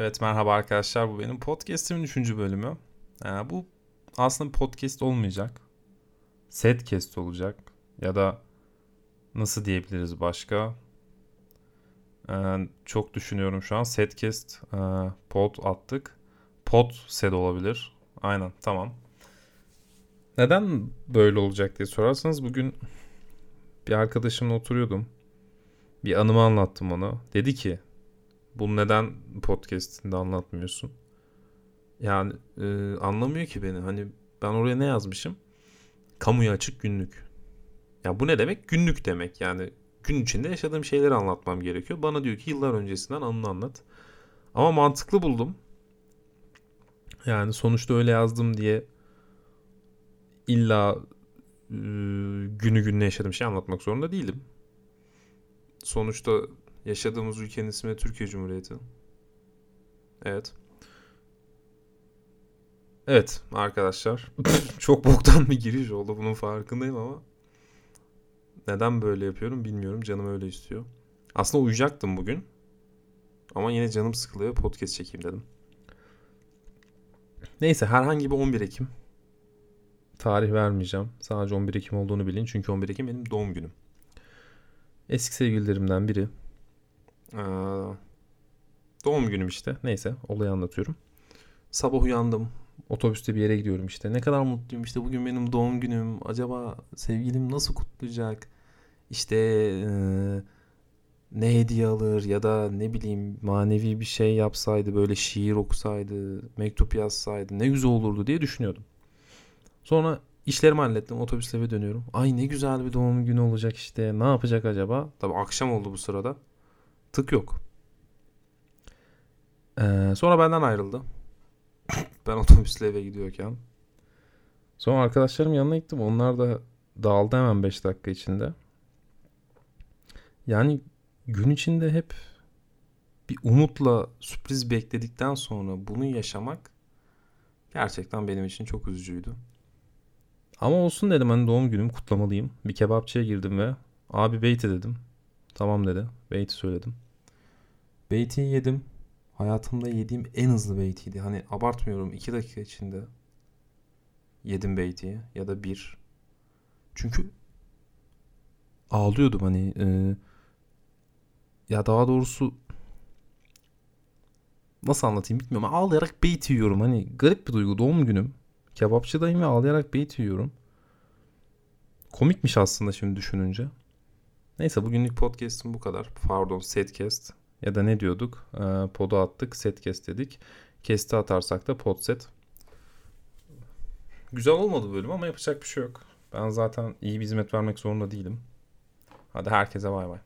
Evet merhaba arkadaşlar bu benim podcastimin 3. bölümü. Ee, bu aslında podcast olmayacak. Setcast olacak. Ya da nasıl diyebiliriz başka? Ee, çok düşünüyorum şu an. Setcast e, pod attık. Pod set olabilir. Aynen tamam. Neden böyle olacak diye sorarsanız bugün bir arkadaşımla oturuyordum. Bir anımı anlattım ona. Dedi ki bunu neden podcast'inde anlatmıyorsun? Yani e, anlamıyor ki beni. Hani ben oraya ne yazmışım? Kamuya açık günlük. Ya bu ne demek? Günlük demek. Yani gün içinde yaşadığım şeyleri anlatmam gerekiyor. Bana diyor ki yıllar öncesinden anını anlat. Ama mantıklı buldum. Yani sonuçta öyle yazdım diye illa e, günü gününe yaşadığım şey anlatmak zorunda değilim. Sonuçta Yaşadığımız ülkenin ismi Türkiye Cumhuriyeti. Evet. Evet arkadaşlar. Çok boktan bir giriş oldu bunun farkındayım ama neden böyle yapıyorum bilmiyorum. Canım öyle istiyor. Aslında uyuyacaktım bugün. Ama yine canım sıkılıyor. Podcast çekeyim dedim. Neyse herhangi bir 11 Ekim. Tarih vermeyeceğim. Sadece 11 Ekim olduğunu bilin. Çünkü 11 Ekim benim doğum günüm. Eski sevgililerimden biri doğum günüm işte. Neyse olayı anlatıyorum. Sabah uyandım. Otobüste bir yere gidiyorum işte. Ne kadar mutluyum işte bugün benim doğum günüm. Acaba sevgilim nasıl kutlayacak? İşte ee, ne hediye alır ya da ne bileyim manevi bir şey yapsaydı böyle şiir okusaydı mektup yazsaydı ne güzel olurdu diye düşünüyordum. Sonra işlerimi hallettim otobüsle eve dönüyorum. Ay ne güzel bir doğum günü olacak işte ne yapacak acaba? Tabi akşam oldu bu sırada. Tık yok. Ee, sonra benden ayrıldı. ben otobüsle eve gidiyorken. Sonra arkadaşlarım yanına gittim. Onlar da dağıldı hemen 5 dakika içinde. Yani gün içinde hep bir umutla sürpriz bekledikten sonra bunu yaşamak gerçekten benim için çok üzücüydü. Ama olsun dedim hani doğum günüm kutlamalıyım. Bir kebapçıya girdim ve abi beyti dedim. Tamam dedi. Beyti söyledim. Beyti'yi yedim. Hayatımda yediğim en hızlı beytiydi. Hani abartmıyorum 2 dakika içinde yedim beytiyi ya da bir. Çünkü ağlıyordum hani e, ya daha doğrusu nasıl anlatayım bilmiyorum. Ağlayarak beyti yiyorum. Hani garip bir duygu. Doğum günüm. Kebapçıdayım ve ağlayarak beyti yiyorum. Komikmiş aslında şimdi düşününce. Neyse bugünlük podcast'im bu kadar. Pardon setcast. Ya da ne diyorduk? E, podu attık setcast dedik. Kesti atarsak da podset. Güzel olmadı bölüm ama yapacak bir şey yok. Ben zaten iyi bir hizmet vermek zorunda değilim. Hadi herkese bay bay.